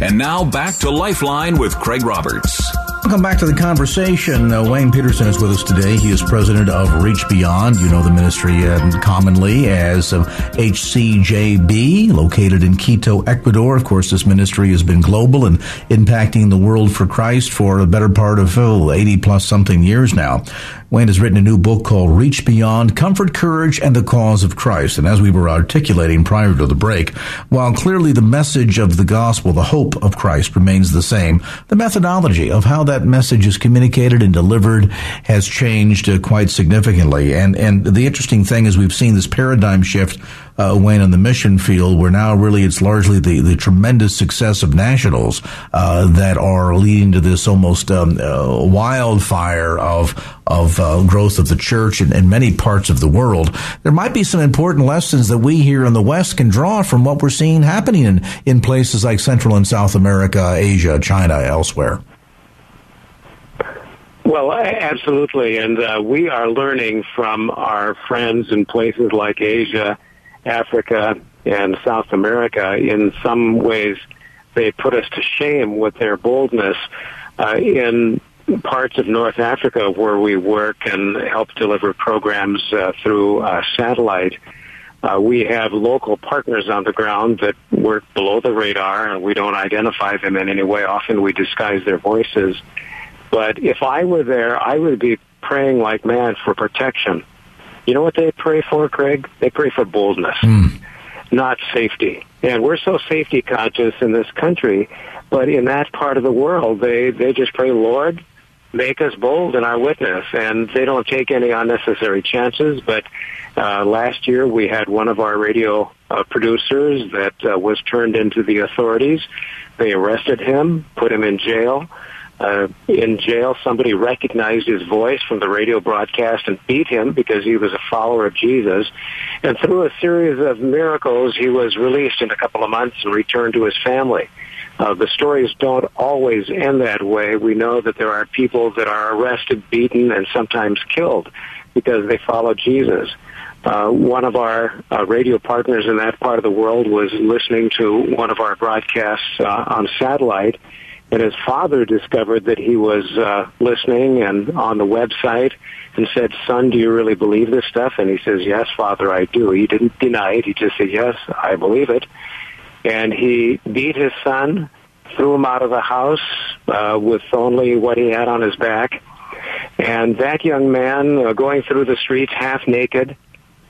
And now back to Lifeline with Craig Roberts. Welcome back to the conversation. Uh, Wayne Pederson is with us today. He is president of Reach Beyond. You know the ministry uh, commonly as uh, HCJB, located in Quito, Ecuador. Of course, this ministry has been global and impacting the world for Christ for a better part of oh, 80 plus something years now. Wayne has written a new book called Reach Beyond Comfort, Courage, and the Cause of Christ. And as we were articulating prior to the break, while clearly the message of the gospel, the hope of Christ remains the same, the methodology of how that message is communicated and delivered has changed uh, quite significantly. And, and the interesting thing is we've seen this paradigm shift uh, in the mission field, where now really it's largely the, the tremendous success of nationals uh, that are leading to this almost um, uh, wildfire of of uh, growth of the church in, in many parts of the world. There might be some important lessons that we here in the West can draw from what we're seeing happening in, in places like Central and South America, Asia, China, elsewhere. Well, absolutely. And uh, we are learning from our friends in places like Asia Africa and South America, in some ways, they put us to shame with their boldness. Uh, in parts of North Africa where we work and help deliver programs uh, through uh, satellite, uh, we have local partners on the ground that work below the radar, and we don't identify them in any way. Often we disguise their voices. But if I were there, I would be praying like mad for protection you know what they pray for, Craig? They pray for boldness, mm. not safety. And we're so safety conscious in this country, but in that part of the world, they, they just pray, Lord, make us bold in our witness. And they don't take any unnecessary chances. But uh, last year, we had one of our radio uh, producers that uh, was turned into the authorities. They arrested him, put him in jail uh, in jail. Somebody recognized his voice from the radio broadcast and beat him because he was a follower of Jesus. And through a series of miracles, he was released in a couple of months and returned to his family. Uh, the stories don't always end that way. We know that there are people that are arrested, beaten, and sometimes killed because they follow Jesus. Uh, one of our uh, radio partners in that part of the world was listening to one of our broadcasts uh, on satellite, and his father discovered that he was uh, listening and on the website and said, son, do you really believe this stuff? And he says, yes, father, I do. He didn't deny it. He just said, yes, I believe it. And he beat his son, threw him out of the house uh, with only what he had on his back. And that young man uh, going through the streets half naked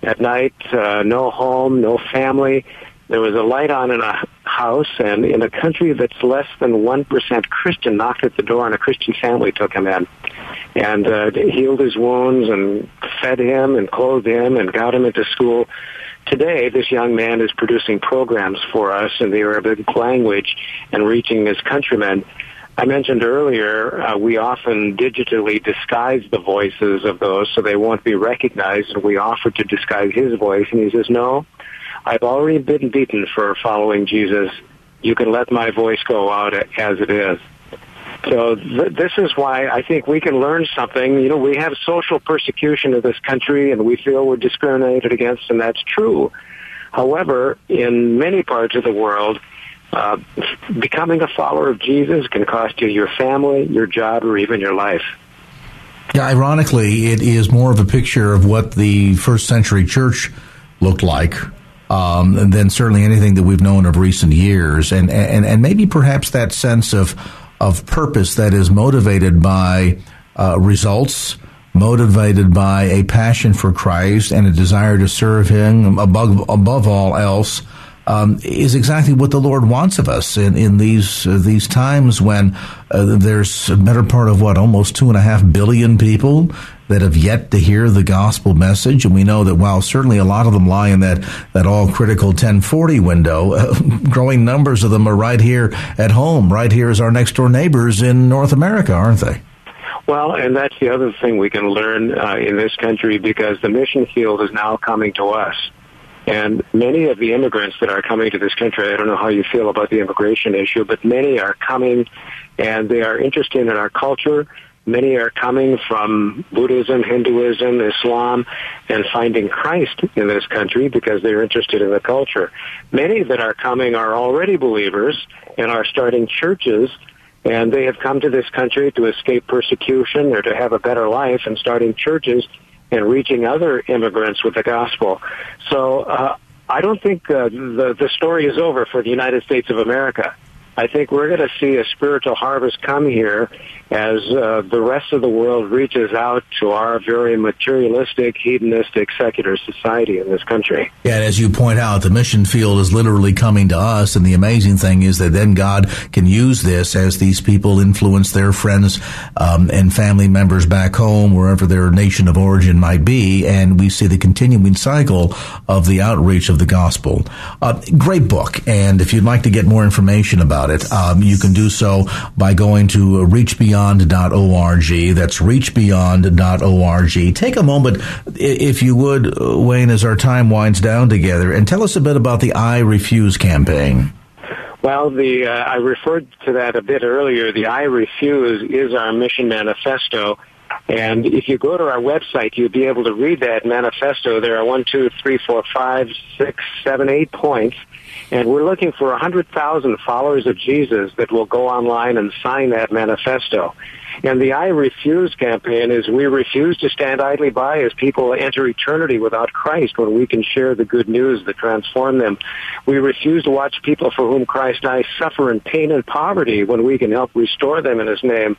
at night, uh, no home, no family, there was a light on in a house, and in a country that's less than 1% Christian, knocked at the door, and a Christian family took him in and uh, healed his wounds and fed him and clothed him and got him into school. Today, this young man is producing programs for us in the Arabic language and reaching his countrymen. I mentioned earlier, uh, we often digitally disguise the voices of those so they won't be recognized, and we offer to disguise his voice, and he says, no, I've already been beaten for following Jesus. You can let my voice go out as it is. So th- this is why I think we can learn something. You know, we have social persecution in this country and we feel we're discriminated against and that's true. However, in many parts of the world, uh, becoming a follower of Jesus can cost you your family, your job, or even your life. Yeah, ironically, it is more of a picture of what the first century church looked like um, than certainly anything that we've known of recent years, and and and maybe perhaps that sense of of purpose that is motivated by uh, results, motivated by a passion for Christ and a desire to serve Him above above all else. Um, is exactly what the Lord wants of us in, in these uh, these times when uh, there's a better part of what almost two and a half billion people that have yet to hear the gospel message. And we know that while certainly a lot of them lie in that, that all critical 1040 window, uh, growing numbers of them are right here at home, right here as our next door neighbors in North America, aren't they? Well, and that's the other thing we can learn uh, in this country because the mission field is now coming to us. And many of the immigrants that are coming to this country, I don't know how you feel about the immigration issue, but many are coming and they are interested in our culture. Many are coming from Buddhism, Hinduism, Islam, and finding Christ in this country because they're interested in the culture. Many that are coming are already believers and are starting churches and they have come to this country to escape persecution or to have a better life and starting churches and reaching other immigrants with the gospel. So uh, I don't think uh, the the story is over for the United States of America. I think we're going to see a spiritual harvest come here as uh, the rest of the world reaches out to our very materialistic, hedonistic, secular society in this country. Yeah, and as you point out, the mission field is literally coming to us, and the amazing thing is that then God can use this as these people influence their friends um, and family members back home, wherever their nation of origin might be, and we see the continuing cycle of the outreach of the gospel. Uh, great book, and if you'd like to get more information about it, um, you can do so by going to Reach Beyond reachbeyond.org. That's reachbeyond.org. Take a moment, if you would, Wayne, as our time winds down together, and tell us a bit about the I Refuse campaign. Well, the uh, I referred to that a bit earlier. The I Refuse is our mission manifesto. And if you go to our website, you'll be able to read that manifesto. There are one, two, three, four, five, six, seven, eight points. And we're looking for 100,000 followers of Jesus that will go online and sign that manifesto. And the I Refuse campaign is we refuse to stand idly by as people enter eternity without Christ when we can share the good news that transform them. We refuse to watch people for whom Christ died suffer in pain and poverty when we can help restore them in His name.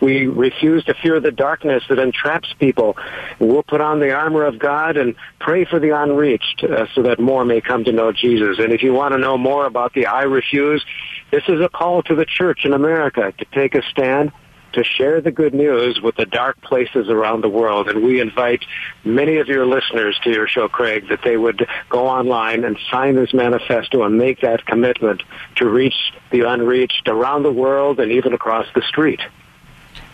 We refuse to fear the darkness that entraps people. We'll put on the armor of God and pray for the unreached uh, so that more may come to know Jesus. And if you want to know more about the I Refuse, this is a call to the church in America to take a stand to share the good news with the dark places around the world. And we invite many of your listeners to your show, Craig, that they would go online and sign this manifesto and make that commitment to reach the unreached around the world and even across the street.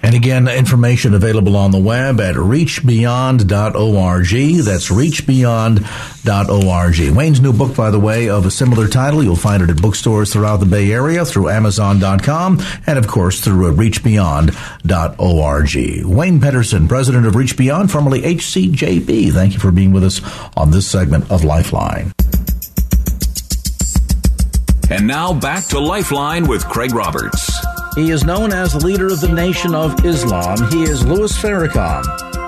And again, information available on the web at reachbeyond.org. That's reachbeyond.org. Wayne's new book, by the way, of a similar title, you'll find it at bookstores throughout the Bay Area, through Amazon.com, and of course through reachbeyond.org. Wayne Pederson, president of Reach Beyond, formerly HCJB. Thank you for being with us on this segment of Lifeline. And now back to Lifeline with Craig Roberts. He is known as the leader of the Nation of Islam. He is Louis Farrakhan.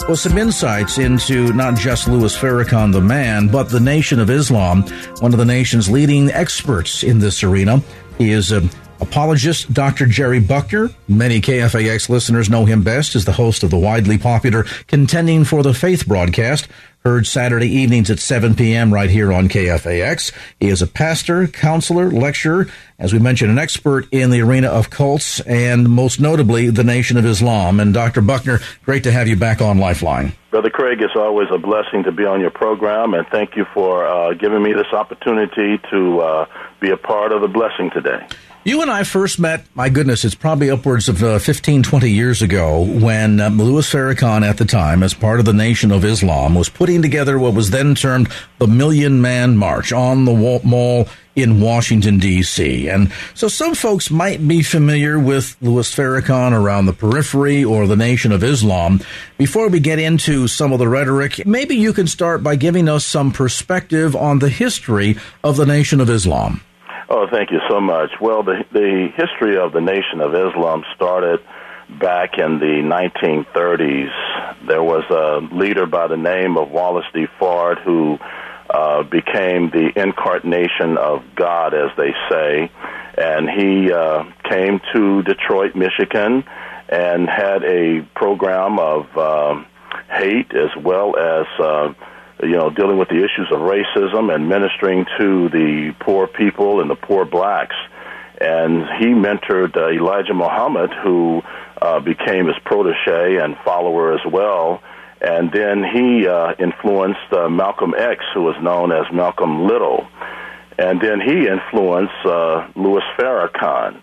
Well, some insights into not just Louis Farrakhan, the man, but the Nation of Islam, one of the nation's leading experts in this arena. He is a apologist Dr. Jerry Buckner. Many KFAX listeners know him best as the host of the widely popular Contending for the Faith broadcast, heard Saturday evenings at 7 p.m. right here on KFAX. He is a pastor, counselor, lecturer, as we mentioned, an expert in the arena of cults and most notably the Nation of Islam. And Dr. Buckner, great to have you back on Lifeline. Brother Craig, it's always a blessing to be on your program, and thank you for uh, giving me this opportunity to uh, be a part of the blessing today. You and I first met, my goodness, it's probably upwards of uh, 15, 20 years ago when uh, Louis Farrakhan at the time, as part of the Nation of Islam, was putting together what was then termed the Million Man March on the mall in Washington, D.C. And so some folks might be familiar with Louis Farrakhan around the periphery or the Nation of Islam. Before we get into some of the rhetoric, maybe you can start by giving us some perspective on the history of the Nation of Islam. Oh, thank you so much. Well, the the history of the Nation of Islam started back in the 1930s. There was a leader by the name of Wallace D. Fard who uh, became the incarnation of God, as they say, and he uh, came to Detroit, Michigan, and had a program of uh, hate as well as uh, you know, dealing with the issues of racism and ministering to the poor people and the poor blacks. And he mentored uh, Elijah Muhammad, who uh, became his protege and follower as well. And then he uh, influenced uh, Malcolm X, who was known as Malcolm Little. And then he influenced uh, Louis Farrakhan.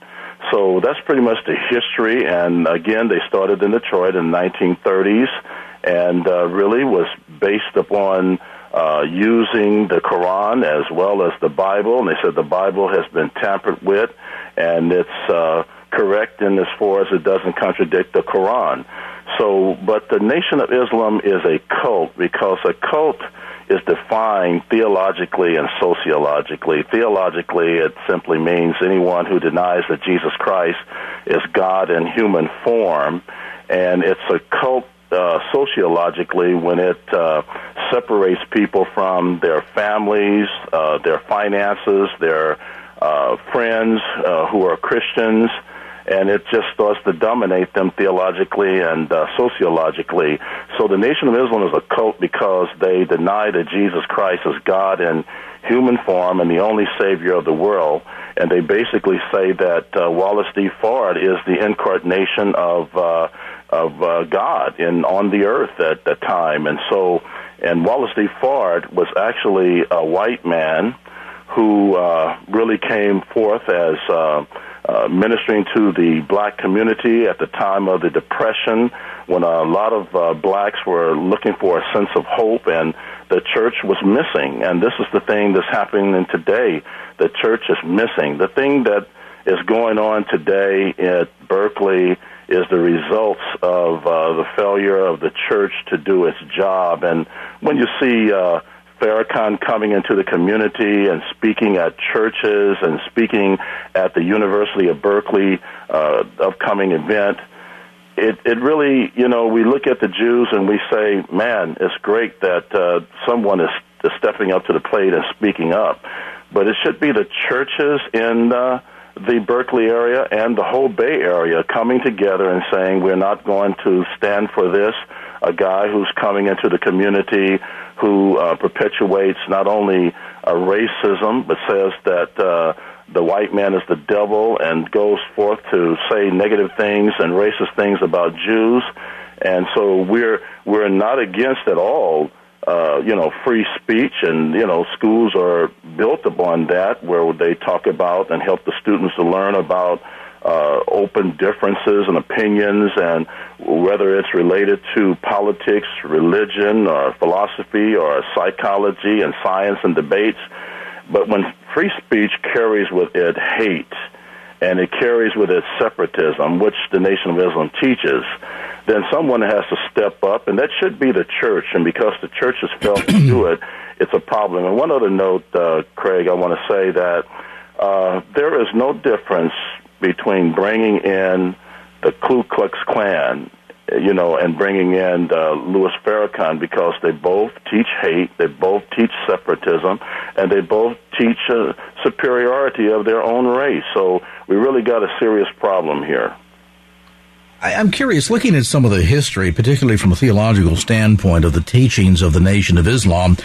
So that's pretty much the history. And again, they started in Detroit in the 1930s and uh, really was based upon uh, using the Quran as well as the Bible. And they said the Bible has been tampered with and it's uh, correct in as far as it doesn't contradict the Quran. So, but the Nation of Islam is a cult because a cult is defined theologically and sociologically. Theologically, it simply means anyone who denies that Jesus Christ is God in human form, and it's a cult uh, sociologically when it uh, separates people from their families, uh, their finances, their uh, friends uh, who are Christians, and it just starts to dominate them theologically and uh, sociologically. So the Nation of Islam is a cult because they deny that Jesus Christ is God in human form and the only Savior of the world. And they basically say that uh, Wallace D. Fard is the incarnation of uh, of uh, God in on the earth at that time. And so, and Wallace D. Fard was actually a white man who uh, really came forth as uh, uh, ministering to the black community at the time of the Depression, when a lot of uh, blacks were looking for a sense of hope, and the church was missing. And this is the thing that's happening today. The church is missing. The thing that is going on today at Berkeley is the results of uh, the failure of the church to do its job. And when you see uh, Farrakhan coming into the community and speaking at churches and speaking at the University of Berkeley uh, upcoming event. It, it really, you know, we look at the Jews and we say, man, it's great that uh, someone is, is stepping up to the plate and speaking up. But it should be the churches in uh, the Berkeley area and the whole Bay Area coming together and saying, we're not going to stand for this. A guy who's coming into the community who uh, perpetuates not only uh, racism, but says that uh, the white man is the devil and goes forth to say negative things and racist things about Jews. And so we're we're not against at all, uh, you know, free speech, and you know, schools are built upon that, where they talk about and help the students to learn about uh, open differences and opinions, and whether it's related to politics, religion, or philosophy, or psychology and science and debates. But when free speech carries with it hate, and it carries with it separatism, which the Nation of Islam teaches, then someone has to step up, and that should be the church. And because the church has failed to do it, it's a problem. And one other note, uh, Craig, I want to say that uh, there is no difference between bringing in the Ku Klux Klan, you know, and bringing in uh, Louis Farrakhan because they both teach hate, they both teach separatism, and they both teach uh, superiority of their own race. So we really got a serious problem here. I'm curious, looking at some of the history, particularly from a theological standpoint of the teachings of the Nation of Islam,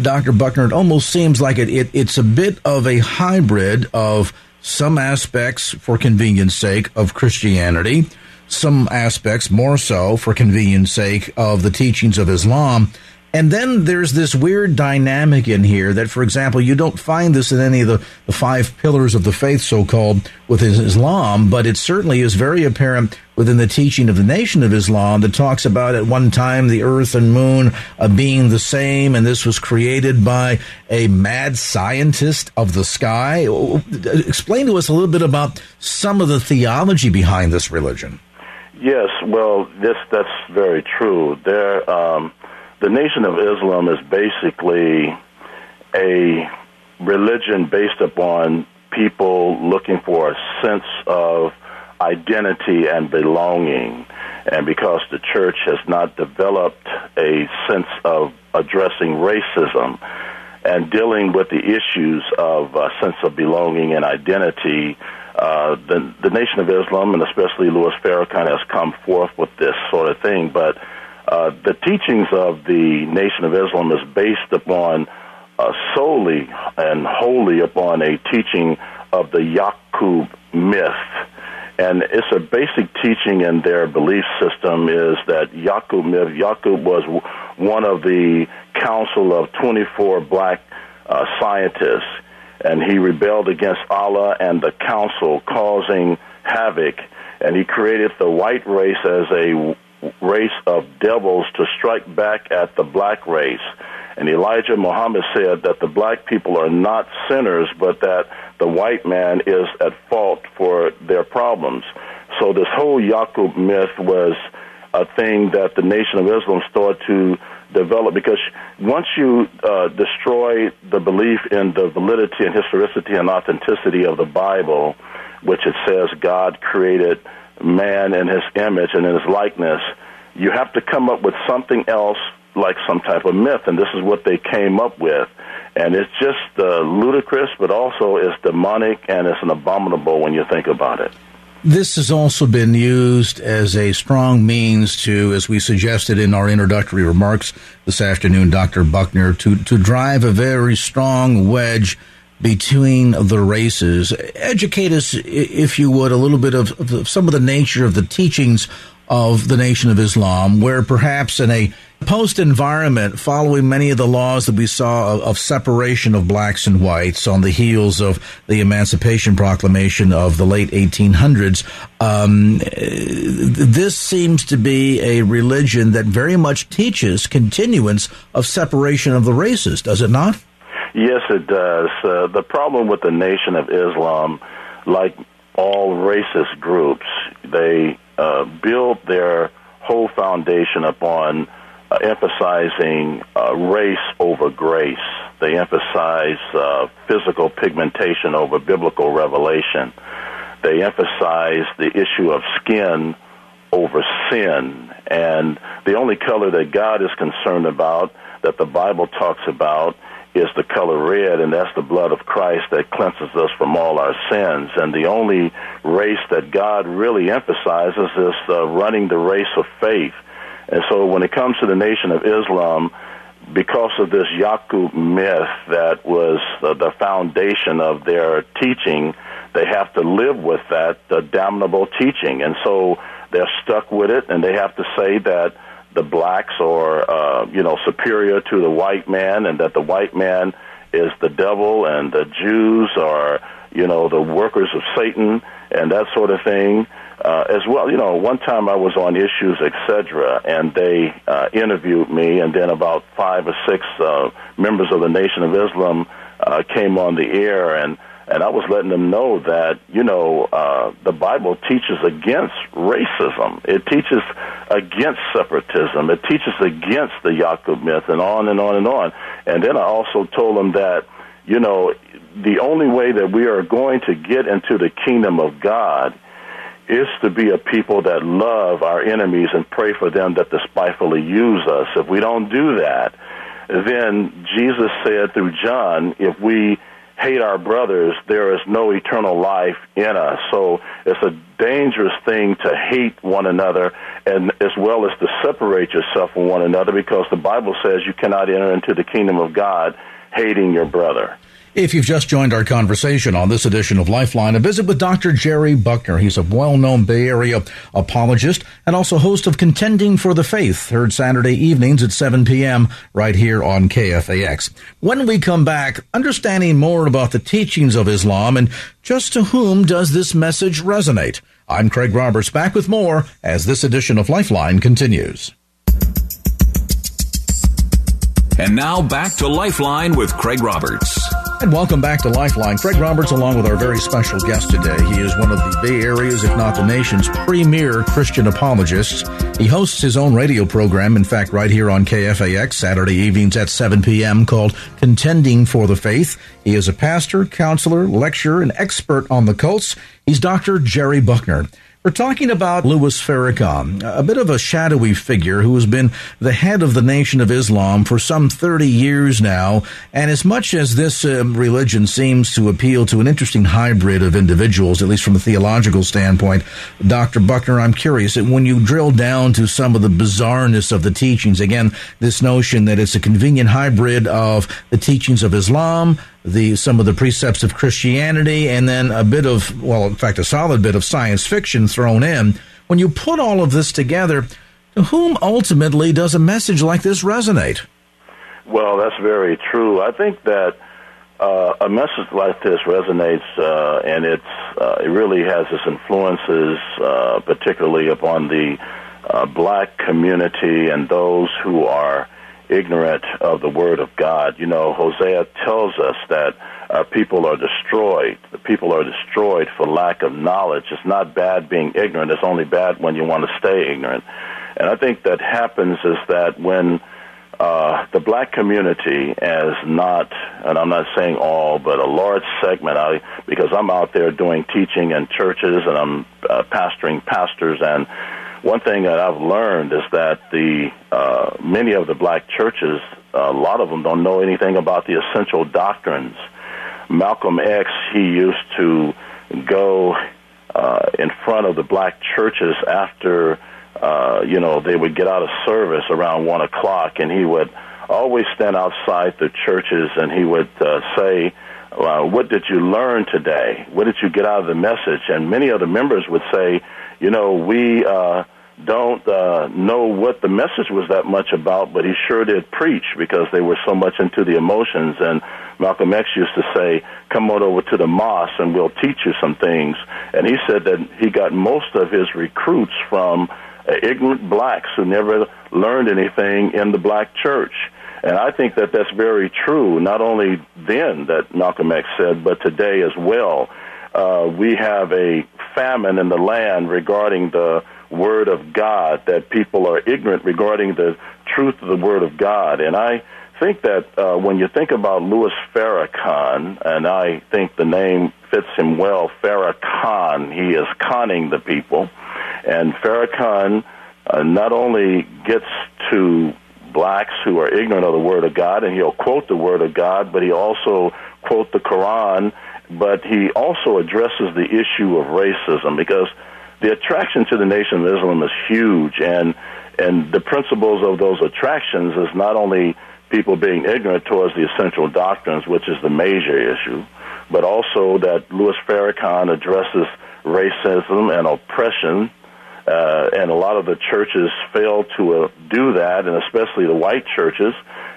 Dr. Buckner, it almost seems like it, it, it's a bit of a hybrid of some aspects for convenience sake of Christianity, some aspects more so for convenience sake of the teachings of Islam, and then there's this weird dynamic in here that, for example, you don't find this in any of the, the five pillars of the faith, so called, within Islam, but it certainly is very apparent within the teaching of the Nation of Islam that talks about at one time the earth and moon uh, being the same, and this was created by a mad scientist of the sky. Explain to us a little bit about some of the theology behind this religion. Yes, well, this that's very true. There. Um, the Nation of Islam is basically a religion based upon people looking for a sense of identity and belonging. And because the church has not developed a sense of addressing racism and dealing with the issues of a sense of belonging and identity, uh, the, the Nation of Islam, and especially Louis Farrakhan, has come forth with this sort of thing. But uh, the teachings of the Nation of Islam is based upon uh, solely and wholly upon a teaching of the Yaqub myth. And it's a basic teaching in their belief system is that Yaqub myth, Yaqub was one of the council of 24 black uh, scientists, and he rebelled against Allah and the council, causing havoc. And he created the white race as a race of devils to strike back at the black race. And Elijah Muhammad said that the black people are not sinners, but that the white man is at fault for their problems. So this whole Yaqub myth was a thing that the Nation of Islam started to develop because once you uh, destroy the belief in the validity and historicity and authenticity of the Bible, which it says God created man in his image and in his likeness, you have to come up with something else like some type of myth, and this is what they came up with. And it's just uh, ludicrous, but also it's demonic and it's an abominable when you think about it. This has also been used as a strong means to, as we suggested in our introductory remarks this afternoon, Dr. Buckner, to, to drive a very strong wedge between the races. Educate us, if you would, a little bit of, of some of the nature of the teachings of the Nation of Islam, where perhaps in a post environment, following many of the laws that we saw of, of, separation of blacks and whites on the heels of the Emancipation Proclamation of the late 1800s, um, this seems to be a religion that very much teaches continuance of separation of the races, does it not? Yes, it does. Uh, the problem with the Nation of Islam, like all racist groups, they uh, build their whole foundation upon uh, emphasizing uh, race over grace. They emphasize uh, physical pigmentation over biblical revelation. They emphasize the issue of skin over sin. And the only color that God is concerned about, that the Bible talks about, is the color red, and that's the blood of Christ that cleanses us from all our sins. And the only race that God really emphasizes is uh, running the race of faith. And so when it comes to the Nation of Islam, because of this Yaqub myth that was uh, the foundation of their teaching, they have to live with that uh, damnable teaching. And so they're stuck with it, and they have to say that the blacks are, uh, you know, superior to the white man, and that the white man is the devil, and the Jews are, you know, the workers of Satan, and that sort of thing. Uh, as well, you know, one time I was on Issues, etc., and they uh, interviewed me, and then about five or six uh, members of the Nation of Islam uh, came on the air, and and I was letting them know that you know uh, the Bible teaches against racism. It teaches against separatism. It teaches against the Yaqub myth, and on and on and on. And then I also told them that you know the only way that we are going to get into the kingdom of God is to be a people that love our enemies and pray for them that despitefully use us. If we don't do that, then Jesus said through John, if we hate our brothers, there is no eternal life in us. So it's a dangerous thing to hate one another and as well as to separate yourself from one another because the Bible says you cannot enter into the kingdom of God hating your brother. If you've just joined our conversation on this edition of Lifeline, a visit with Dr. Jerry Buckner. He's a well-known Bay Area apologist and also host of Contending for the Faith, heard Saturday evenings at 7 p.m. right here on KFAX. When we come back, understanding more about the teachings of Islam and just to whom does this message resonate? I'm Craig Roberts back with more as this edition of Lifeline continues. And now back to Lifeline with Craig Roberts. And welcome back to Lifeline. Craig Roberts, along with our very special guest today. He is one of the Bay Area's, if not the nation's, premier Christian apologists. He hosts his own radio program, in fact, right here on KFAX, Saturday evenings at 7 p.m., called Contending for the Faith. He is a pastor, counselor, lecturer, and expert on the cults. He's Dr. Jerry Buckner. We're talking about Louis Farrakhan, a bit of a shadowy figure who has been the head of the Nation of Islam for some 30 years now. And as much as this um, religion seems to appeal to an interesting hybrid of individuals, at least from a theological standpoint, Dr. Buckner, I'm curious when you drill down to some of the bizarreness of the teachings, again, this notion that it's a convenient hybrid of the teachings of Islam, the some of the precepts of Christianity, and then a bit of, well, in fact, a solid bit of science fiction thrown in. When you put all of this together, to whom ultimately does a message like this resonate? Well, that's very true. I think that uh, a message like this resonates, uh, and it's uh, it really has its influences, uh, particularly upon the uh, black community and those who are ignorant of the Word of God. You know, Hosea tells us that our people are destroyed. The people are destroyed for lack of knowledge. It's not bad being ignorant. It's only bad when you want to stay ignorant. And I think that happens is that when uh, the black community as not, and I'm not saying all, but a large segment, I, because I'm out there doing teaching in churches and I'm uh, pastoring pastors and one thing that I've learned is that the uh, many of the black churches, a lot of them don't know anything about the essential doctrines. Malcolm X, he used to go uh, in front of the black churches after, uh, you know, they would get out of service around one o'clock, and he would always stand outside the churches and he would uh, say, uh, "What did you learn today? What did you get out of the message?" And many of the members would say, "You know, we." Uh, don't uh, know what the message was that much about, but he sure did preach because they were so much into the emotions. And Malcolm X used to say, "Come on over to the mosque and we'll teach you some things." And he said that he got most of his recruits from ignorant blacks who never learned anything in the black church. And I think that that's very true, not only then that Malcolm X said, but today as well. Uh, we have a famine in the land regarding the Word of God, that people are ignorant regarding the truth of the Word of God. And I think that uh, when you think about Louis Farrakhan, and I think the name fits him well, Farrakhan, he is conning the people. And Farrakhan uh, not only gets to blacks who are ignorant of the Word of God, and he'll quote the Word of God, but he also quote the Quran, but he also addresses the issue of racism because the attraction to the Nation of Islam is huge, and and the principles of those attractions is not only people being ignorant towards the essential doctrines, which is the major issue, but also that Louis Farrakhan addresses racism and oppression, uh, and a lot of the churches fail to uh, do that, and especially the white churches,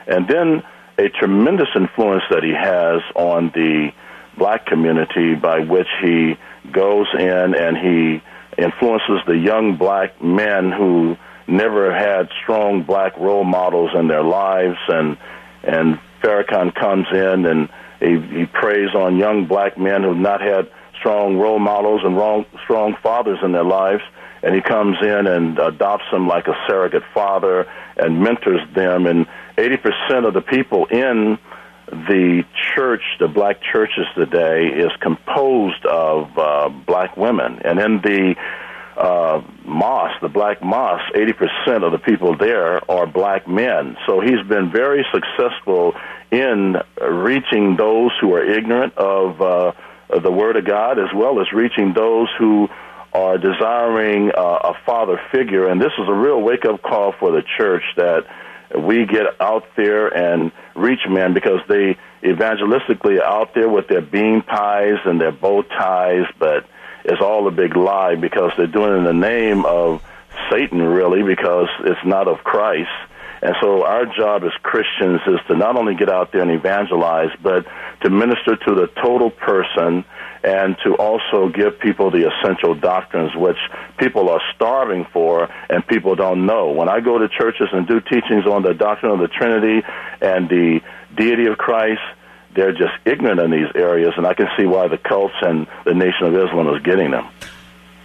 and then a tremendous influence that he has on the black community by which he goes in and he influences the young black men who never had strong black role models in their lives. And and Farrakhan comes in and he, he preys on young black men who've not had strong role models and wrong, strong fathers in their lives and he comes in and adopts them like a surrogate father and mentors them and 80% of the people in the church, the black churches today, is composed of uh, black women. And in the uh, mosque, the black mosque, 80% of the people there are black men. So he's been very successful in reaching those who are ignorant of, uh, the Word of God, as well as reaching those who are desiring uh, a father figure. And this is a real wake up call for the church that we get out there and reach men because they evangelistically are out there with their bean pies and their bow ties, but it's all a big lie because they're doing it in the name of Satan, really, because it's not of Christ. And so our job as Christians is to not only get out there and evangelize, but to minister to the total person and to also give people the essential doctrines which people are starving for and people don't know. When I go to churches and do teachings on the doctrine of the Trinity and the deity of Christ, they're just ignorant in these areas, and I can see why the cults and the Nation of Islam is getting them.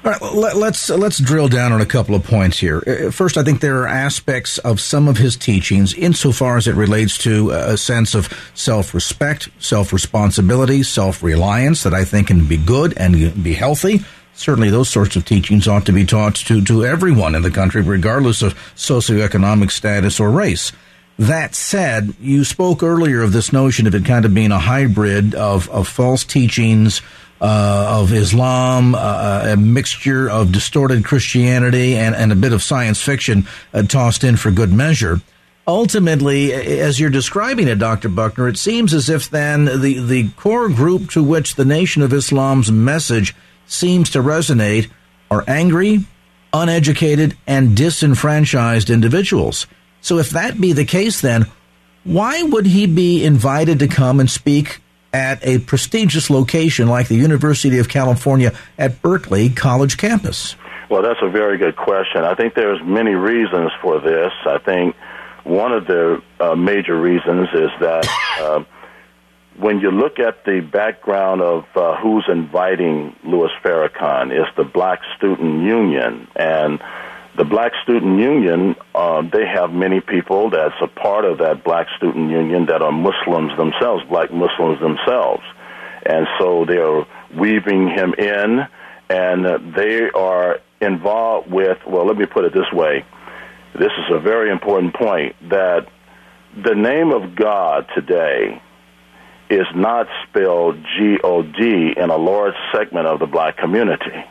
All right, let, let's let's drill down on a couple of points here. Uh, first, I think there are aspects of some of his teachings, insofar as it relates to a sense of self-respect, self-responsibility, self-reliance, that I think can be good and be healthy. Certainly, those sorts of teachings ought to be taught to to everyone in the country, regardless of socioeconomic status or race. That said, you spoke earlier of this notion of it kind of being a hybrid of, of false teachings, uh, of Islam, uh, a mixture of distorted Christianity, and, and a bit of science fiction uh, tossed in for good measure. ultimately, as you're describing it, Dr. Buckner, it seems as if then the, the core group to which the Nation of Islam's message seems to resonate are angry, uneducated, and disenfranchised individuals. So, if that be the case, then why would he be invited to come and speak at a prestigious location like the University of California at Berkeley College campus? Well, that's a very good question. I think there's many reasons for this. I think one of the uh, major reasons is that uh, when you look at the background of uh, who's inviting Louis Farrakhan, it's the Black Student Union, and the Black Student Union, uh, they have many people that's a part of that Black Student Union that are Muslims themselves, Black Muslims themselves, and so they're weaving him in, and they are involved with. Well, let me put it this way this is a very important point that the name of God today is not spelled G O D in a large segment of the black community.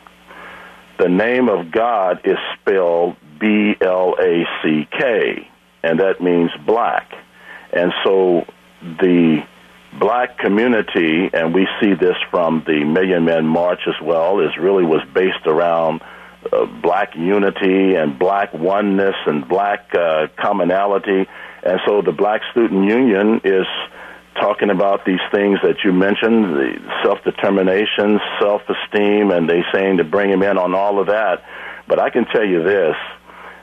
The name of God is spelled B L A C K, and that means black. And so the black community, and we see this from the Million Men March as well, is really was based around uh, black unity and black oneness and black uh, commonality. And so the Black Student Union is talking about these things that you mentioned, the self-determination, self-esteem, and they saying to bring him in on all of that. But I can tell you this,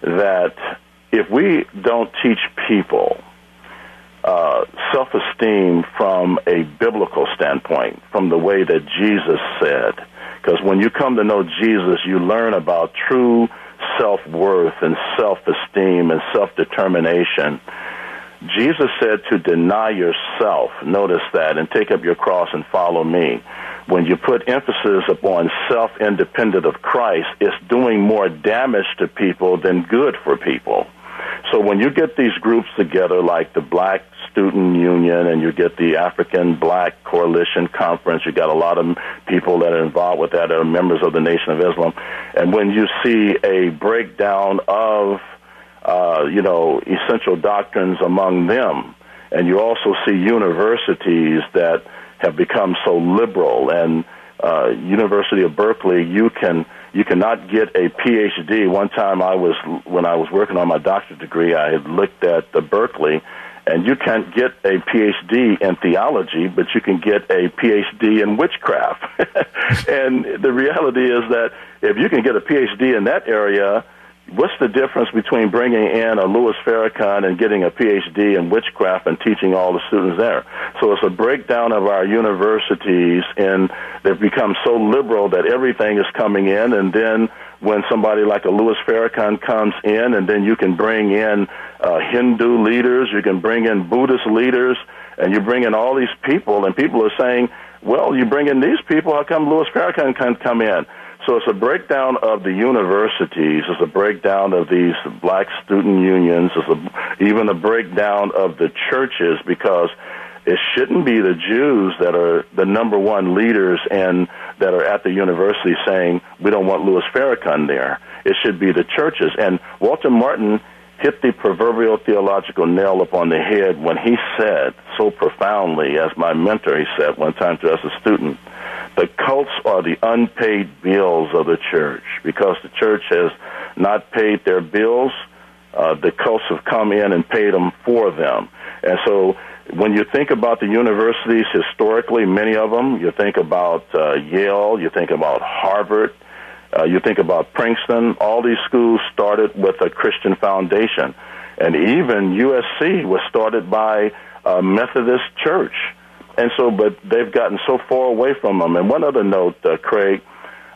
that if we don't teach people uh, self-esteem from a biblical standpoint, from the way that Jesus said, because when you come to know Jesus, you learn about true self worth and self esteem and self determination. Jesus said to deny yourself, notice that, and take up your cross and follow me. When you put emphasis upon self independent of Christ, it's doing more damage to people than good for people. So when you get these groups together, like the Black Student Union, and you get the African Black Coalition Conference, you got a lot of people that are involved with that that are members of the Nation of Islam, and when you see a breakdown of, uh, you know, essential doctrines among them, and you also see universities that have become so liberal and uh, University of Berkeley, you can you cannot get a PhD. One time, I was when I was working on my doctorate degree, I had looked at the Berkeley, and you can't get a PhD in theology, but you can get a PhD in witchcraft. and the reality is that if you can get a PhD in that area, what's the difference between bringing in a Louis Farrakhan and getting a PhD in witchcraft and teaching all the students there? So it's a breakdown of our universities, and they've become so liberal that everything is coming in, and then when somebody like a Louis Farrakhan comes in, and then you can bring in uh, Hindu leaders, you can bring in Buddhist leaders, and you bring in all these people, and people are saying, well, you bring in these people, how come Louis Farrakhan can't come in? So it's a breakdown of the universities. It's a breakdown of these black student unions. It's a, even a breakdown of the churches because it shouldn't be the Jews that are the number one leaders and that are at the university saying we don't want Louis Farrakhan there. It should be the churches. And Walter Martin hit the proverbial theological nail upon the head when he said so profoundly, as my mentor he said one time to us a student, the cults are the unpaid bills of the church because the church has not paid their bills. Uh, the cults have come in and paid them for them. And so when you think about the universities historically, many of them, you think about uh, Yale, you think about Harvard, uh, you think about Princeton, all these schools started with a Christian foundation. And even USC was started by a Methodist church. And so, but they've gotten so far away from them. And one other note, uh, Craig,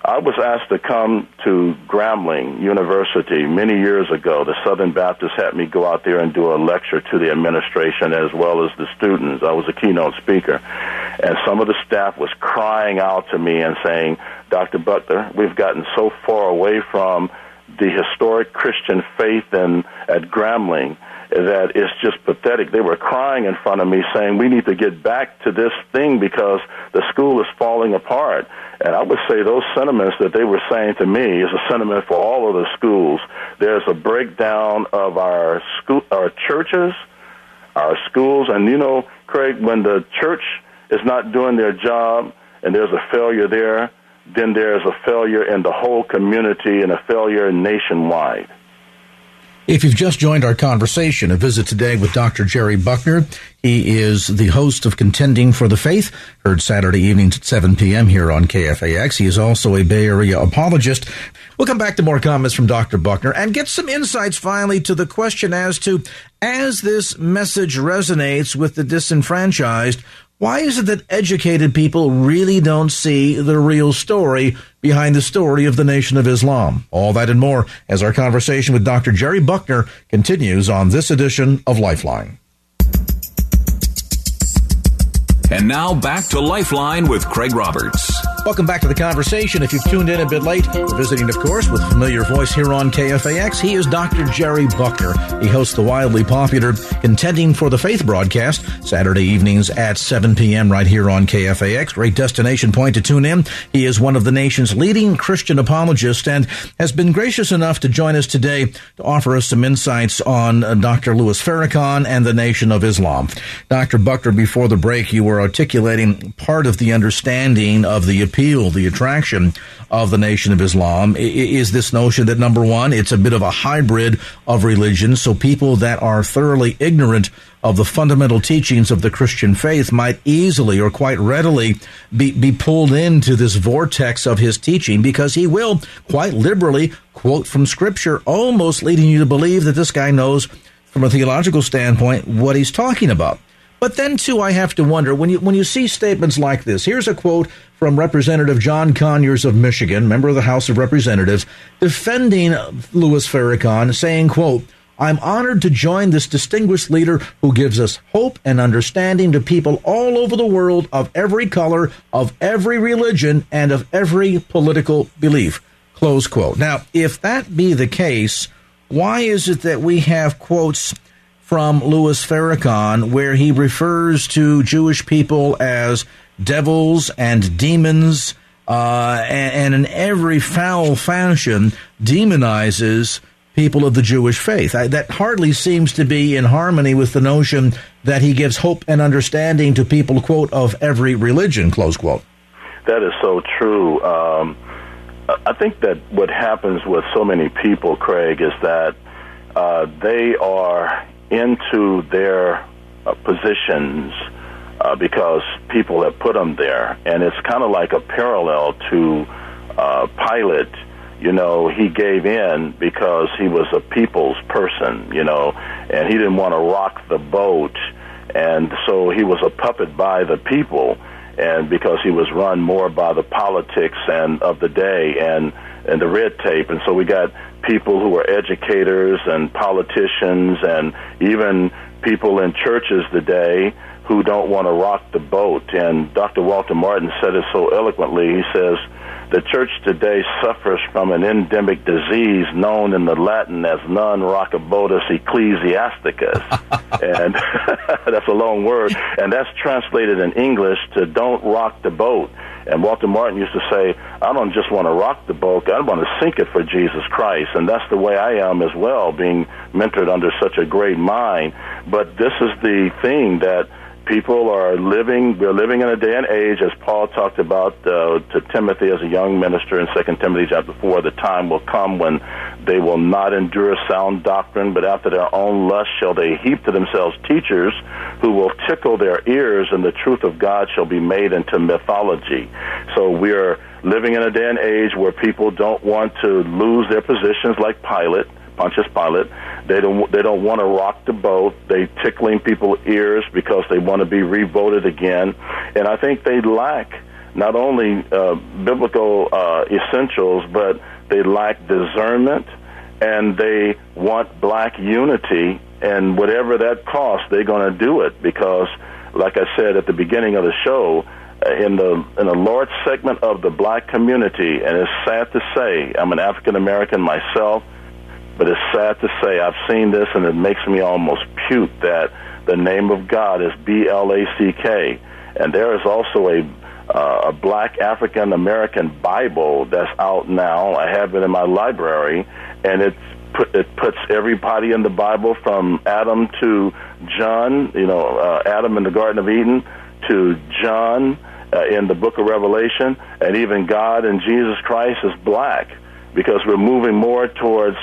I was asked to come to Grambling University many years ago. The Southern Baptists had me go out there and do a lecture to the administration as well as the students. I was a keynote speaker. And some of the staff was crying out to me and saying, Dr. Buckner, we've gotten so far away from the historic Christian faith in, at Grambling that it's just pathetic. They were crying in front of me saying, we need to get back to this thing because the school is falling apart. And I would say those sentiments that they were saying to me is a sentiment for all of the schools. There's a breakdown of our school, our churches, our schools, and you know, Craig, when the church is not doing their job and there's a failure there, then there's a failure in the whole community and a failure nationwide. If you've just joined our conversation, a visit today with Dr. Jerry Buckner. He is the host of Contending for the Faith, heard Saturday evenings at 7 p.m. here on KFAX. He is also a Bay Area apologist. We'll come back to more comments from Dr. Buckner and get some insights finally to the question as to, as this message resonates with the disenfranchised, why is it that educated people really don't see the real story behind the story of the Nation of Islam? All that and more as our conversation with Dr. Jerry Buckner continues on this edition of Lifeline. And now back to Lifeline with Craig Roberts. Welcome back to the conversation. If you've tuned in a bit late, we're visiting, of course, with familiar voice here on KFAX. He is Dr. Jerry Buckner. He hosts the wildly popular Contending for the Faith broadcast Saturday evenings at 7 p.m. right here on KFAX. Great destination point to tune in. He is one of the nation's leading Christian apologists and has been gracious enough to join us today to offer us some insights on uh, Dr. Louis Farrakhan and the Nation of Islam. Dr. Buckner, before the break, you were articulating part of the understanding of the appeal, the attraction of the Nation of Islam is this notion that number one, it's a bit of a hybrid of religion. So people that are thoroughly ignorant of the fundamental teachings of the Christian faith might easily or quite readily be, be pulled into this vortex of his teaching because he will quite liberally quote from scripture, almost leading you to believe that this guy knows from a theological standpoint what he's talking about. But then too, I have to wonder when you when you see statements like this. Here's a quote from Representative John Conyers of Michigan, member of the House of Representatives, defending Louis Farrakhan, saying, "quote." I'm honored to join this distinguished leader who gives us hope and understanding to people all over the world of every color, of every religion, and of every political belief. Close quote. Now, if that be the case, why is it that we have quotes from Louis Farrakhan where he refers to Jewish people as devils and demons, uh, and, and, in every foul fashion demonizes people of the Jewish faith. I, that hardly seems to be in harmony with the notion that he gives hope and understanding to people, quote, of every religion, close quote. That is so true. Um, I think that what happens with so many people, Craig, is that uh, they are into their uh, positions uh, because people have put them there. And it's kind of like a parallel to uh, Pilate. You know, he gave in because he was a people's person, you know, and he didn't want to rock the boat. And so he was a puppet by the people and because he was run more by the politics and of the day and and the red tape and so we got people who are educators and politicians and even people in churches today who don't want to rock the boat. And Dr. Walter Martin said it so eloquently. He says, the church today suffers from an endemic disease known in the Latin as non rockabotus ecclesiasticus. and that's a long word. And that's translated in English to don't rock the boat. And Walter Martin used to say, I don't just want to rock the boat, I want to sink it for Jesus Christ. And that's the way I am as well, being mentored under such a great mind. But this is the thing that people are living we're living in a day and age as paul talked about uh, to timothy as a young minister in second timothy chapter 4 the time will come when they will not endure sound doctrine but after their own lust shall they heap to themselves teachers who will tickle their ears and the truth of god shall be made into mythology. So we are living in a day and age where people don't want to lose their positions like pilate Pontius Pilate. They don't they don't want to rock the boat. They tickling people's ears because they want to be revoted again, and I think they lack not only uh, biblical uh, essentials, but they lack discernment, and they want black unity, and whatever that costs, they're going to do it because, like I said at the beginning of the show uh, in the in a large segment of the black community, and it's sad to say, I'm an African American myself. But it's sad to say I've seen this, and it makes me almost puke that the name of God is B L A C K, and there is also a uh, a black African American Bible that's out now. I have it in my library, and it's put, it puts everybody in the Bible from Adam to John, you know, uh, Adam in the Garden of Eden to John uh, in the book of Revelation, and even God and Jesus Christ is black because we're moving more towards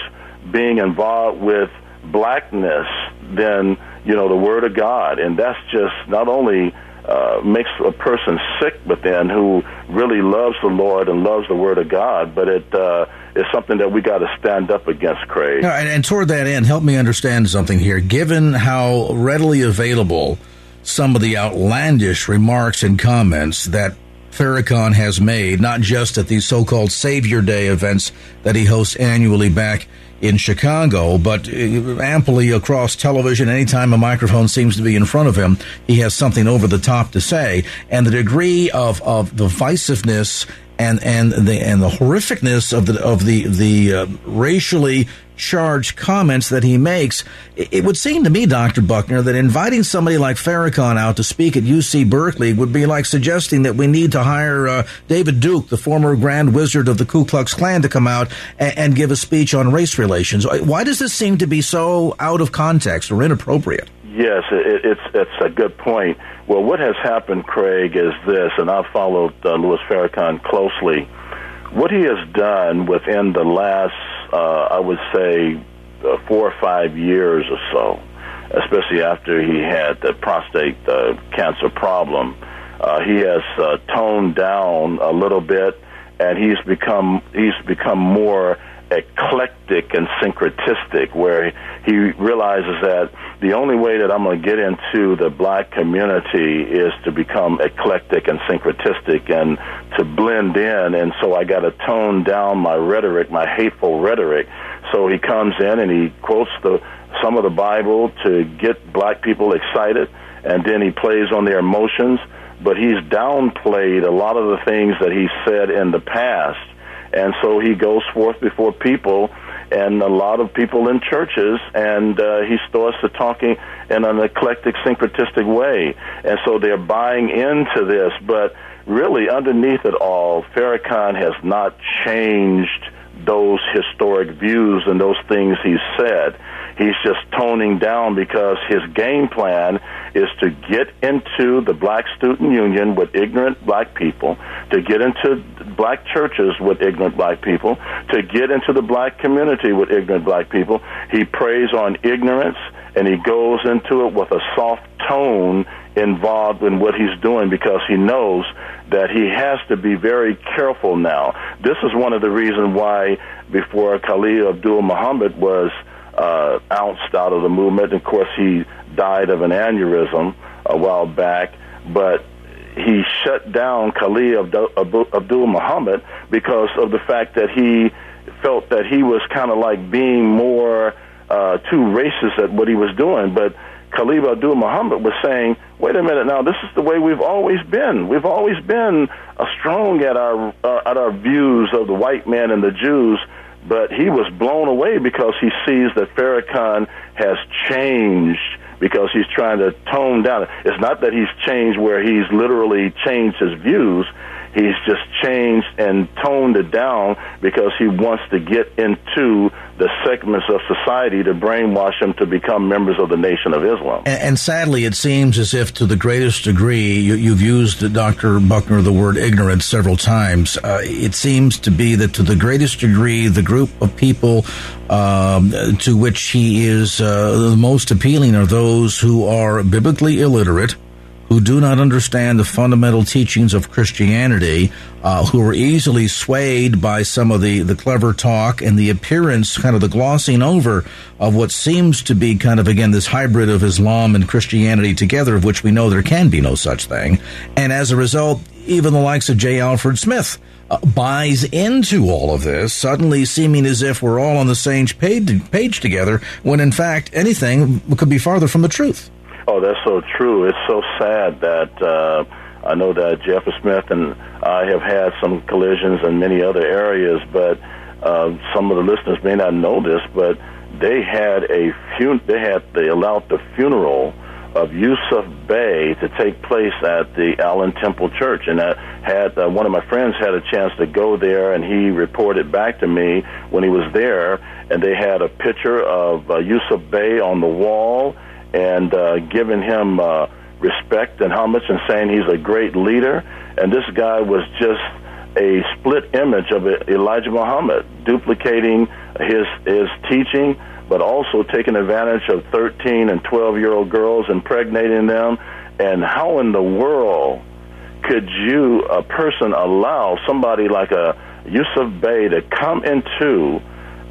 being involved with blackness than you know the Word of God, and that's just not only uh, makes a person sick within who really loves the Lord and loves the Word of God, but it uh, is something that we got to stand up against, Craig. and, and toward that end, help me understand something here. Given how readily available some of the outlandish remarks and comments that Farrakhan has made, not just at these so-called Savior Day events that he hosts annually back in Chicago, but uh, amply across television. Anytime a microphone seems to be in front of him, he has something over the top to say. And the degree of, of divisiveness and, and the, and the horrificness of the, of the, the uh, racially charged comments that he makes, it would seem to me, Dr. Buckner, that inviting somebody like Farrakhan out to speak at UC Berkeley would be like suggesting that we need to hire uh, David Duke, the former Grand Wizard of the Ku Klux Klan, to come out and, and give a speech on race relations. Why does this seem to be so out of context or inappropriate? Yes, it, it's it's a good point. Well, what has happened, Craig, is this, and I've followed uh, Louis Farrakhan closely. What he has done within the last uh, I would say, uh, four or five years or so, especially after he had the prostate uh, cancer problem. Uh, he has uh, toned down a little bit, and he's become he's become more eclectic and syncretistic, where he realizes that the only way that I'm going to get into the black community is to become eclectic and syncretistic and to blend in. And so I got to tone down my rhetoric, my hateful rhetoric. So he comes in and he quotes the some of the Bible to get black people excited, and then he plays on their emotions. But he's downplayed a lot of the things that he said in the past and so he goes forth before people and a lot of people in churches, and uh, he starts to talking in an eclectic, syncretistic way. And so they're buying into this, but really underneath it all, Farrakhan has not changed those historic views and those things he said. He's just toning down because his game plan is to get into the black student union with ignorant black people, to get into black churches with ignorant black people, to get into the black community with ignorant black people. He preys on ignorance and he goes into it with a soft tone involved in what he's doing because he knows that he has to be very careful now. This is one of the reasons why before Khalid Abdul Muhammad was uh, ounced out of the movement. Of course, he died of an aneurysm a while back, but he shut down Khalid Abdul Muhammad because of the fact that he felt that he was kind of like being more uh, too racist at what he was doing. But Khalid Abdul Muhammad was saying, wait a minute now, this is the way we've always been. We've always been strong at our, uh, at our views of the white man and the Jews but he was blown away because he sees that Farrakhan has changed because he's trying to tone down. It's not that he's changed where he's literally changed his views. He's just changed and toned it down because he wants to get into the segments of society to brainwash them to become members of the Nation of Islam. And, and sadly, it seems as if, to the greatest degree, you, have used, Dr. Buckner, the word ignorance several times. Uh, it seems to be that, to the greatest degree, the group of people um, to which he is uh, the most appealing are those who are biblically illiterate who do not understand the fundamental teachings of Christianity, uh, who are easily swayed by some of the, the clever talk and the appearance, kind of the glossing over of what seems to be kind of, again, this hybrid of Islam and Christianity together, of which we know there can be no such thing. And as a result, even the likes of J. Alfred Smith, uh, buys into all of this, suddenly seeming as if we're all on the same page, page together, when in fact anything could be farther from the truth. Oh, that's so true. It's so sad that uh, I know that Jeffrey Smith and I have had some collisions in many other areas, but uh, some of the listeners may not know this, but they had a fun- they had they allowed the funeral of Yusuf Bey to take place at the Allen Temple Church, and that had uh, one of my friends had a chance to go there, and he reported back to me when he was there, and they had a picture of uh, Yusuf Bey on the wall, and uh, giving him uh, respect and homage, and saying he's a great leader, and this guy was just a split image of Elijah Muhammad, duplicating his his teaching but also taking advantage of 13 and 12 year old girls, impregnating them. And how in the world could you, a person, allow somebody like a Yusuf Bey to come into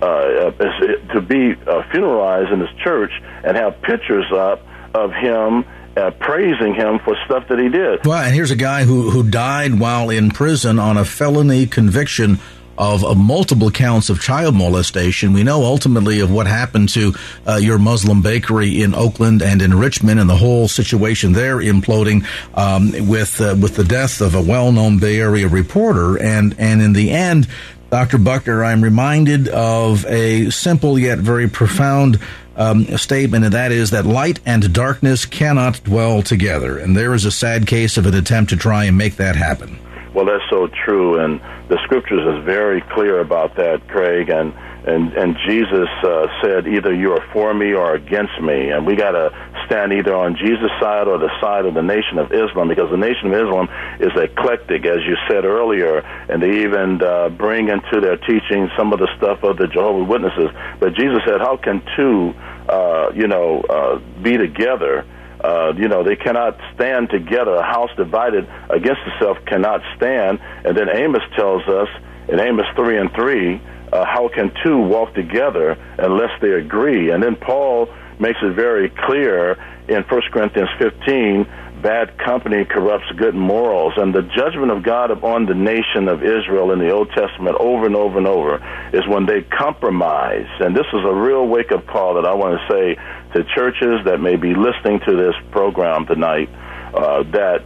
uh, to be uh, funeralized in his church and have pictures up of him uh, praising him for stuff that he did. Well, and here's a guy who who died while in prison on a felony conviction of, of, multiple counts of child molestation. We know ultimately of what happened to uh, your Muslim bakery in Oakland and in Richmond, and the whole situation there imploding um, with uh, with the death of a well-known Bay Area reporter. And and in the end, Dr. Buckner, I'm reminded of a simple yet very profound um, statement, and that is that light and darkness cannot dwell together. And there is a sad case of an attempt to try and make that happen. Well, that's so true, and the scriptures is very clear about that, Craig. And and and Jesus uh, said, either you are for me or against me, and we got to stand either on Jesus' side or the side of the Nation of Islam, because the Nation of Islam is eclectic, as you said earlier, and they even uh, bring into their teaching some of the stuff of the Jehovah's Witnesses. But Jesus said, how can two, uh, you know, uh, be together? Uh, you know, they cannot stand together. A house divided against itself cannot stand. And then Amos tells us in Amos 3 and 3, uh, how can two walk together unless they agree? And then Paul makes it very clear in 1 Corinthians 15 bad company corrupts good morals. And the judgment of God upon the nation of Israel in the Old Testament over and over and over is when they compromise. And this is a real wake up call that I want to say to churches that may be listening to this program tonight uh, that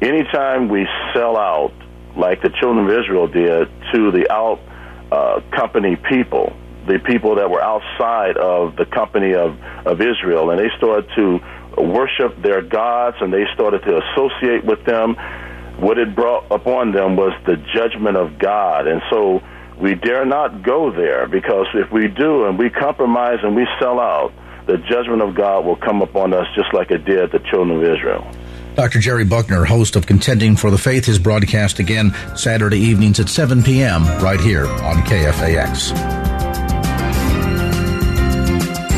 anytime we sell out, like the children of Israel did, to the out uh, company people, the people that were outside of the company of, of Israel, and they started to worship their gods and they started to associate with them, what it brought upon them was the judgment of God. And so we dare not go there because if we do and we compromise and we sell out, the judgment of God will come upon us just like it did the children of Israel. Dr. Jerry Buckner, host of Contending for the Faith, is broadcast again Saturday evenings at 7 p.m. right here on KFAX.